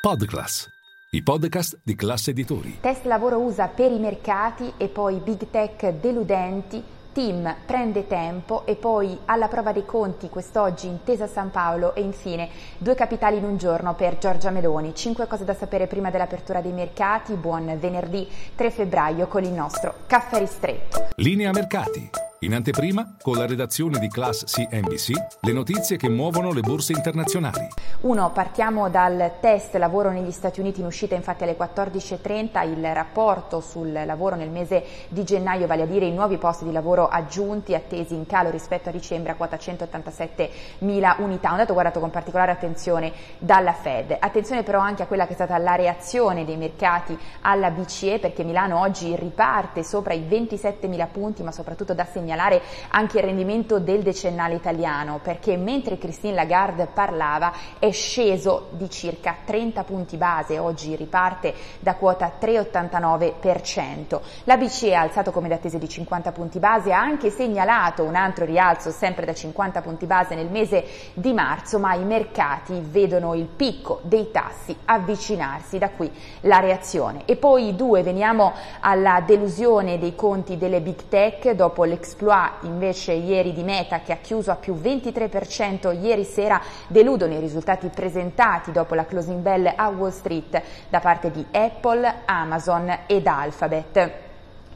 Podclass, i podcast di classe editori. Test lavoro USA per i mercati e poi big tech deludenti. Team prende tempo e poi alla prova dei conti quest'oggi Intesa San Paolo e infine due capitali in un giorno per Giorgia Meloni. Cinque cose da sapere prima dell'apertura dei mercati. Buon venerdì 3 febbraio con il nostro caffè ristretto. Linea mercati. In anteprima, con la redazione di Class CNBC, le notizie che muovono le borse internazionali. Uno, partiamo dal test lavoro negli Stati Uniti in uscita infatti alle 14.30, il rapporto sul lavoro nel mese di gennaio, vale a dire i nuovi posti di lavoro aggiunti attesi in calo rispetto a dicembre a quota 187.000 unità, un dato guardato con particolare attenzione dalla Fed. Attenzione però anche a quella che è stata la reazione dei mercati alla BCE perché Milano oggi riparte sopra i 27.000 punti ma soprattutto da segnalare segnalare anche il rendimento del decennale italiano perché mentre Christine Lagarde parlava è sceso di circa 30 punti base, oggi riparte da quota 3,89%. La BCE ha alzato come da di 50 punti base, ha anche segnalato un altro rialzo sempre da 50 punti base nel mese di marzo, ma i mercati vedono il picco dei tassi avvicinarsi, da qui la reazione. E poi due, veniamo alla delusione dei conti delle big tech dopo l'exploit invece ieri di Meta che ha chiuso a più 23% ieri sera deludono i risultati presentati dopo la closing bell a Wall Street da parte di Apple, Amazon ed Alphabet.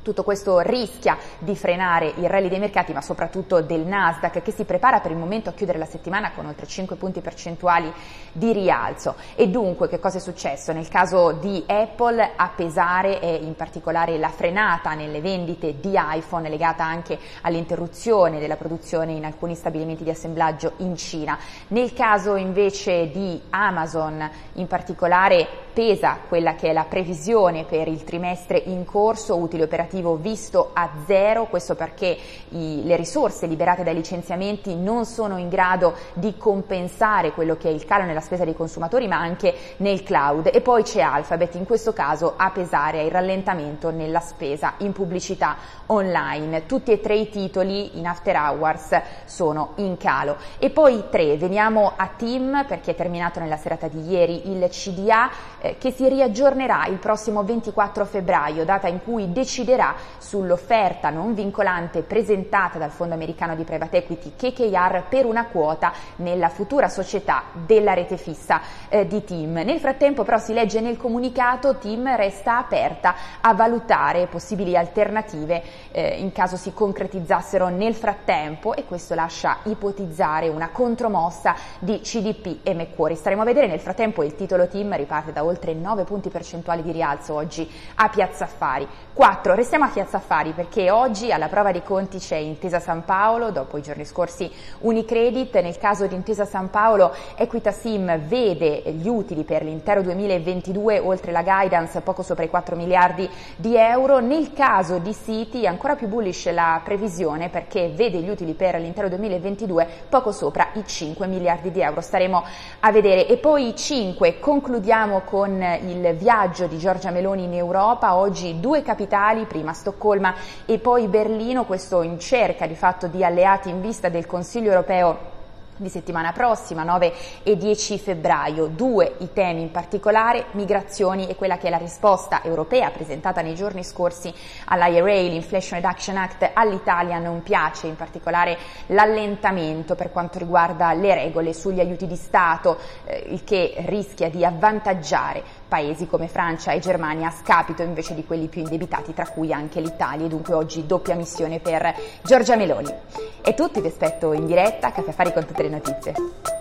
Tutto questo rischia di frenare il rally dei mercati, ma soprattutto del Nasdaq, che si prepara per il momento a chiudere la settimana con oltre 5 punti percentuali di rialzo. E dunque, che cosa è successo? Nel caso di Apple, a pesare è in particolare la frenata nelle vendite di iPhone, legata anche all'interruzione della produzione in alcuni stabilimenti di assemblaggio in Cina. Nel caso invece di Amazon, in particolare pesa quella che è la previsione per il trimestre in corso, utili operativi operativo visto a zero, questo perché i, le risorse liberate dai licenziamenti non sono in grado di compensare quello che è il calo nella spesa dei consumatori ma anche nel cloud e poi c'è Alphabet in questo caso a pesare il rallentamento nella spesa in pubblicità online. Tutti e tre i titoli in after hours sono in calo. E poi tre, veniamo a Team perché è terminato nella serata di ieri il CDA eh, che si riaggiornerà il prossimo 24 febbraio, data in cui deciderà deciderà sull'offerta non vincolante presentata dal fondo americano di private equity KKR per una quota nella futura società della rete fissa eh, di Team. Nel frattempo però si legge nel comunicato Team resta aperta a valutare possibili alternative eh, in caso si concretizzassero nel frattempo e questo lascia ipotizzare una contromossa di CDP e Macquarie. Staremo a vedere nel frattempo il titolo Team riparte da oltre 9 punti percentuali di rialzo oggi a Piazza Affari. 4. Restiamo a Piazza Affari perché oggi alla prova dei conti c'è Intesa San Paolo, dopo i giorni scorsi Unicredit, nel caso di Intesa San Paolo Equitasim vede gli utili per l'intero 2022 oltre la guidance poco sopra i 4 miliardi di euro, nel caso di City è ancora più bullish la previsione perché vede gli utili per l'intero 2022 poco sopra i 5 miliardi di euro, staremo a vedere. E poi 5, concludiamo con il viaggio di Giorgia Meloni in Europa, oggi due capitali, prima Stoccolma e poi Berlino, questo in cerca di fatto di alleati in vista del Consiglio europeo di settimana prossima, 9 e 10 febbraio. Due i temi in particolare, migrazioni e quella che è la risposta europea presentata nei giorni scorsi all'IRA, l'Inflation Reduction Act all'Italia non piace, in particolare l'allentamento per quanto riguarda le regole sugli aiuti di Stato, eh, il che rischia di avvantaggiare paesi come Francia e Germania a scapito invece di quelli più indebitati, tra cui anche l'Italia, dunque oggi doppia missione per Giorgia Meloni. E tutti vi aspetto in diretta Caffè Affari con tutte le notizie.